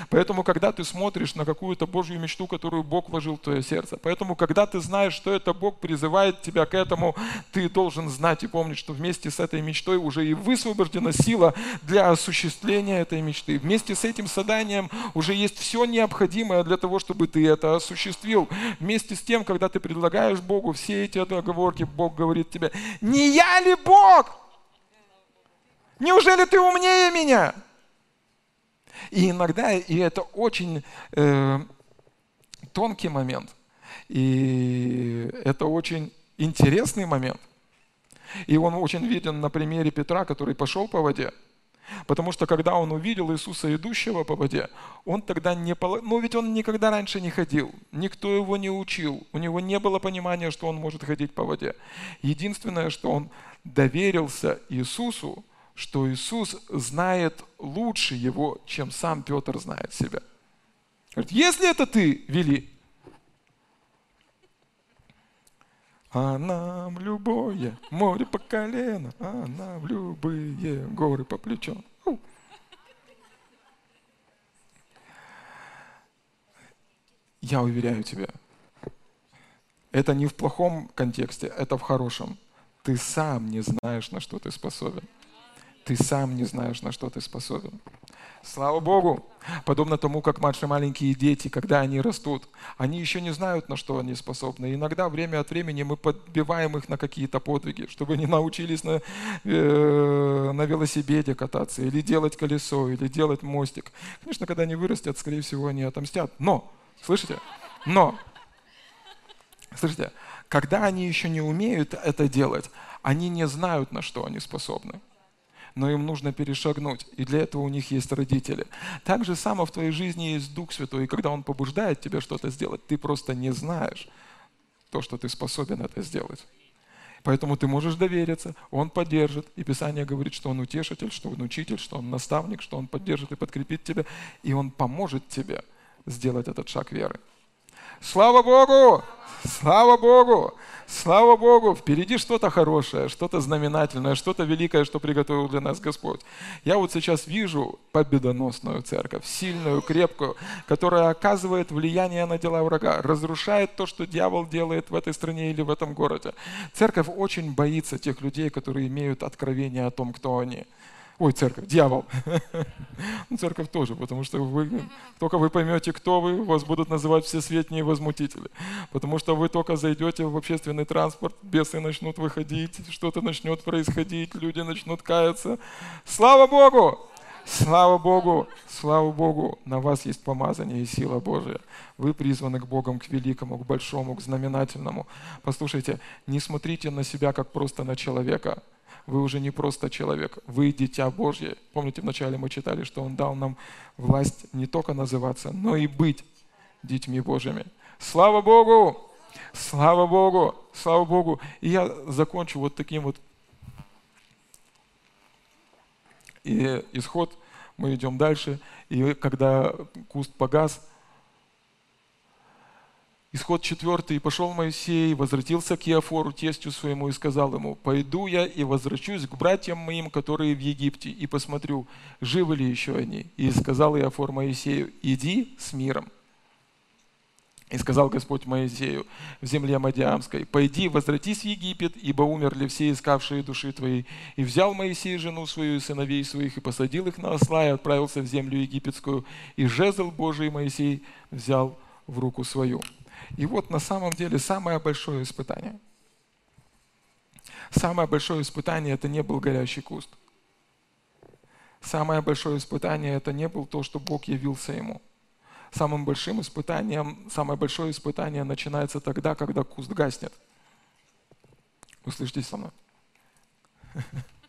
Поэтому, когда ты смотришь на какую-то Божью мечту, которую Бог вложил в твое сердце, поэтому, когда ты знаешь, что это Бог призывает тебя к этому, ты должен знать и помнить, что вместе с этой мечтой уже и высвобождена сила для осуществления этой мечты. Вместе с этим заданием уже есть все необходимое для того, чтобы ты это осуществил. Вместе с тем, когда ты предлагаешь Богу все эти договорки, Бог говорит тебе, не я ли Бог? Неужели ты умнее меня? И иногда, и это очень э, тонкий момент, и это очень интересный момент. И он очень виден на примере Петра, который пошел по воде. Потому что когда он увидел Иисуса, идущего по воде, он тогда не... Ну ведь он никогда раньше не ходил, никто его не учил, у него не было понимания, что он может ходить по воде. Единственное, что он доверился Иисусу, что Иисус знает лучше его, чем сам Петр знает себя. Говорит, если это ты, вели. А нам любое море по колено, а нам любые горы по плечо. Я уверяю тебя, это не в плохом контексте, это в хорошем. Ты сам не знаешь, на что ты способен ты сам не знаешь, на что ты способен. Слава Богу! Подобно тому, как наши маленькие дети, когда они растут, они еще не знают, на что они способны. иногда время от времени мы подбиваем их на какие-то подвиги, чтобы они научились на, э, на велосипеде кататься, или делать колесо, или делать мостик. Конечно, когда они вырастят, скорее всего, они отомстят. Но, слышите? Но, слышите, когда они еще не умеют это делать, они не знают, на что они способны но им нужно перешагнуть, и для этого у них есть родители. Так же само в твоей жизни есть Дух Святой, и когда Он побуждает тебя что-то сделать, ты просто не знаешь то, что ты способен это сделать. Поэтому ты можешь довериться, Он поддержит. И Писание говорит, что Он утешитель, что Он учитель, что Он наставник, что Он поддержит и подкрепит тебя, и Он поможет тебе сделать этот шаг веры. Слава Богу! Слава Богу! Слава Богу! Впереди что-то хорошее, что-то знаменательное, что-то великое, что приготовил для нас Господь. Я вот сейчас вижу победоносную церковь, сильную, крепкую, которая оказывает влияние на дела врага, разрушает то, что дьявол делает в этой стране или в этом городе. Церковь очень боится тех людей, которые имеют откровение о том, кто они. Ой, церковь, дьявол. ну, церковь тоже, потому что вы, только вы поймете, кто вы, вас будут называть все светние возмутители. Потому что вы только зайдете в общественный транспорт, бесы начнут выходить, что-то начнет происходить, люди начнут каяться. Слава Богу! Слава Богу! Слава Богу! На вас есть помазание и сила Божия. Вы призваны к Богом, к великому, к большому, к знаменательному. Послушайте, не смотрите на себя как просто на человека – вы уже не просто человек, вы дитя Божье. Помните, вначале мы читали, что Он дал нам власть не только называться, но и быть детьми Божьими. Слава Богу! Слава Богу! Слава Богу! И я закончу вот таким вот. И исход, мы идем дальше. И когда куст погас, Исход 4. «И пошел Моисей, возвратился к Иофору, тестю своему, и сказал ему, «Пойду я и возвращусь к братьям моим, которые в Египте, и посмотрю, живы ли еще они». И сказал Иофор Моисею, «Иди с миром». И сказал Господь Моисею в земле Мадиамской, «Пойди, возвратись в Египет, ибо умерли все искавшие души твои». И взял Моисей жену свою и сыновей своих, и посадил их на осла, и отправился в землю египетскую. И жезл Божий Моисей взял в руку свою. И вот на самом деле самое большое испытание. Самое большое испытание это не был горящий куст. Самое большое испытание это не был то, что Бог явился ему. Самым большим испытанием, самое большое испытание начинается тогда, когда куст гаснет. Услышите со мной. [laughs]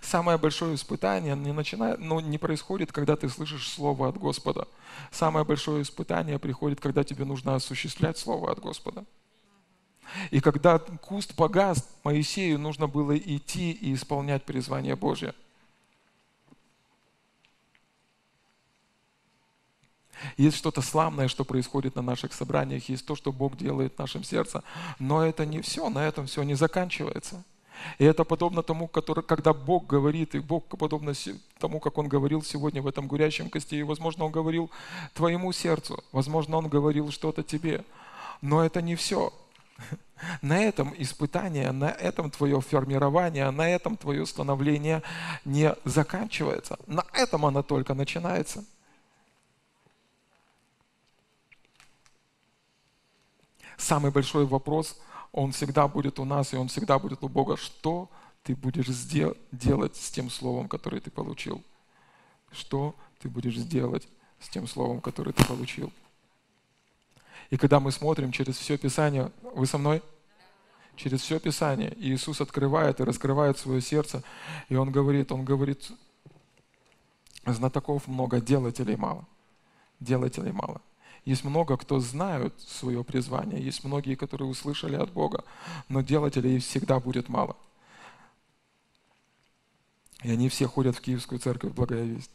Самое большое испытание не, начинает, ну, не происходит, когда ты слышишь Слово от Господа. Самое большое испытание приходит, когда тебе нужно осуществлять Слово от Господа. И когда куст погас, Моисею нужно было идти и исполнять призвание Божье. Есть что-то славное, что происходит на наших собраниях, есть то, что Бог делает в нашем сердце. Но это не все, на этом все не заканчивается. И это подобно тому, который, когда Бог говорит, и Бог подобно тому, как Он говорил сегодня в этом гурящем кости, и, возможно, Он говорил твоему сердцу, возможно, Он говорил что-то тебе. Но это не все. [laughs] На этом испытание, на этом твое формирование, на этом твое становление не заканчивается. На этом оно только начинается. Самый большой вопрос, он всегда будет у нас, и он всегда будет у Бога. Что ты будешь делать с тем словом, которое ты получил? Что ты будешь делать с тем словом, которое ты получил? И когда мы смотрим через все Писание, вы со мной? Через все Писание Иисус открывает и раскрывает свое сердце, и Он говорит, Он говорит, знатоков много, делателей мало. Делателей мало. Есть много, кто знают свое призвание, есть многие, которые услышали от Бога, но делателей всегда будет мало. И они все ходят в Киевскую церковь, благая весть.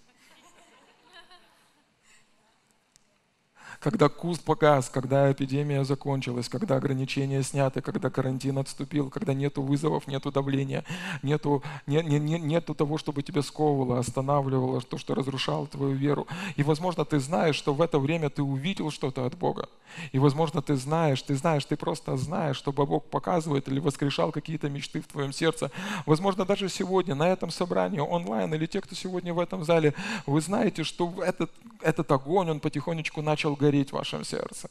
Когда куст погас, когда эпидемия закончилась, когда ограничения сняты, когда карантин отступил, когда нету вызовов, нету давления, нету, не, не, не, нету того, чтобы тебя сковывало, останавливало, то, что разрушало твою веру. И, возможно, ты знаешь, что в это время ты увидел что-то от Бога. И, возможно, ты знаешь, ты знаешь, ты просто знаешь, что Бог показывает или воскрешал какие-то мечты в твоем сердце. Возможно, даже сегодня на этом собрании онлайн или те, кто сегодня в этом зале, вы знаете, что этот, этот огонь, он потихонечку начал гореть гореть в вашем сердце.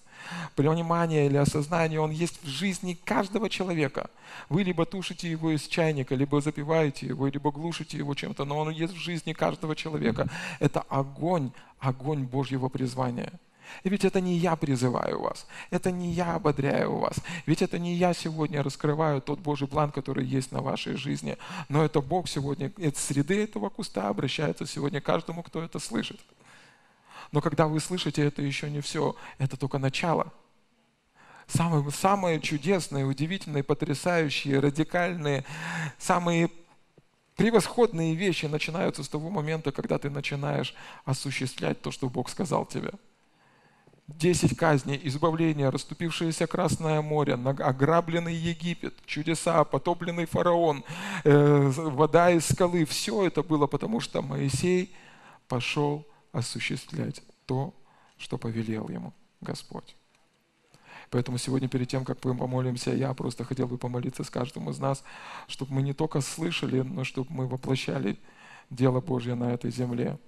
Понимание или осознание, он есть в жизни каждого человека. Вы либо тушите его из чайника, либо запиваете его, либо глушите его чем-то, но он есть в жизни каждого человека. Это огонь, огонь Божьего призвания. И ведь это не я призываю вас, это не я ободряю вас, ведь это не я сегодня раскрываю тот Божий план, который есть на вашей жизни, но это Бог сегодня, из среды этого куста обращается сегодня каждому, кто это слышит. Но когда вы слышите, это еще не все, это только начало. Самые, самые чудесные, удивительные, потрясающие, радикальные, самые превосходные вещи начинаются с того момента, когда ты начинаешь осуществлять то, что Бог сказал тебе. Десять казней, избавление, расступившееся Красное море, ограбленный Египет, чудеса, потопленный фараон, э, вода из скалы. Все это было потому, что Моисей пошел осуществлять то, что повелел ему Господь. Поэтому сегодня перед тем, как мы помолимся, я просто хотел бы помолиться с каждым из нас, чтобы мы не только слышали, но чтобы мы воплощали дело Божье на этой земле.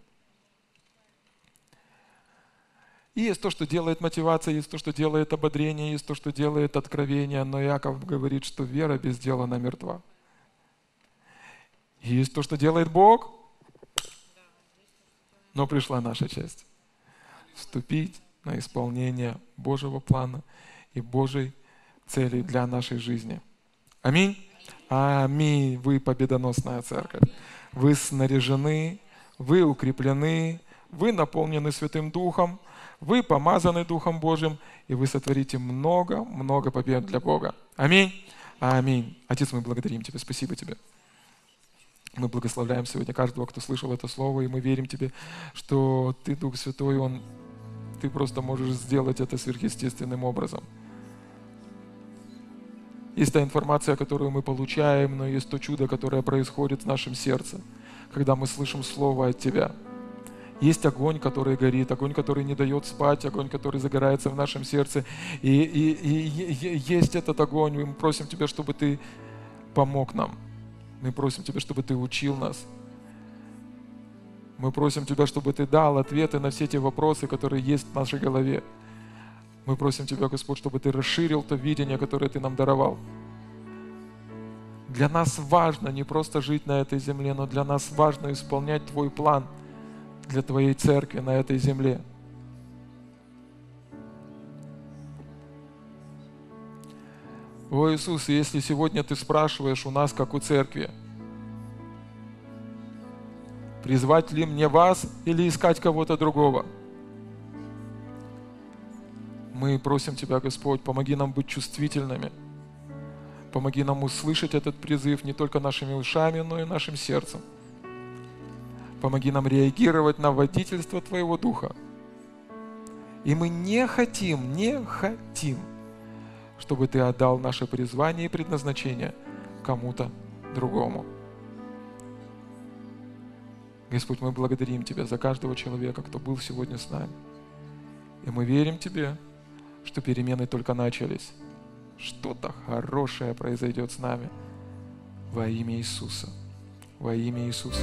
И есть то, что делает мотивация, есть то, что делает ободрение, есть то, что делает откровение. Но Яков говорит, что вера без дела она мертва. Есть то, что делает Бог, но пришла наша часть. Вступить на исполнение Божьего плана и Божьей цели для нашей жизни. Аминь. Аминь. Вы победоносная церковь. Вы снаряжены, вы укреплены, вы наполнены Святым Духом, вы помазаны Духом Божьим, и вы сотворите много-много побед для Бога. Аминь. Аминь. Отец, мы благодарим Тебя. Спасибо Тебе. Мы благословляем сегодня каждого, кто слышал это слово, и мы верим Тебе, что Ты, Дух Святой, Он, Ты просто можешь сделать это сверхъестественным образом. Есть та информация, которую мы получаем, но есть то чудо, которое происходит в нашем сердце, когда мы слышим Слово от Тебя. Есть огонь, который горит, огонь, который не дает спать, огонь, который загорается в нашем сердце. И, и, и, и есть этот огонь, мы просим Тебя, чтобы Ты помог нам – мы просим Тебя, чтобы Ты учил нас. Мы просим Тебя, чтобы Ты дал ответы на все те вопросы, которые есть в нашей голове. Мы просим Тебя, Господь, чтобы Ты расширил то видение, которое Ты нам даровал. Для нас важно не просто жить на этой земле, но для нас важно исполнять Твой план для Твоей церкви на этой земле. О Иисус, если сегодня ты спрашиваешь у нас, как у церкви, призвать ли мне вас или искать кого-то другого? Мы просим Тебя, Господь, помоги нам быть чувствительными. Помоги нам услышать этот призыв не только нашими ушами, но и нашим сердцем. Помоги нам реагировать на водительство Твоего Духа. И мы не хотим, не хотим – чтобы Ты отдал наше призвание и предназначение кому-то другому. Господь, мы благодарим Тебя за каждого человека, кто был сегодня с нами. И мы верим Тебе, что перемены только начались. Что-то хорошее произойдет с нами во имя Иисуса. Во имя Иисуса.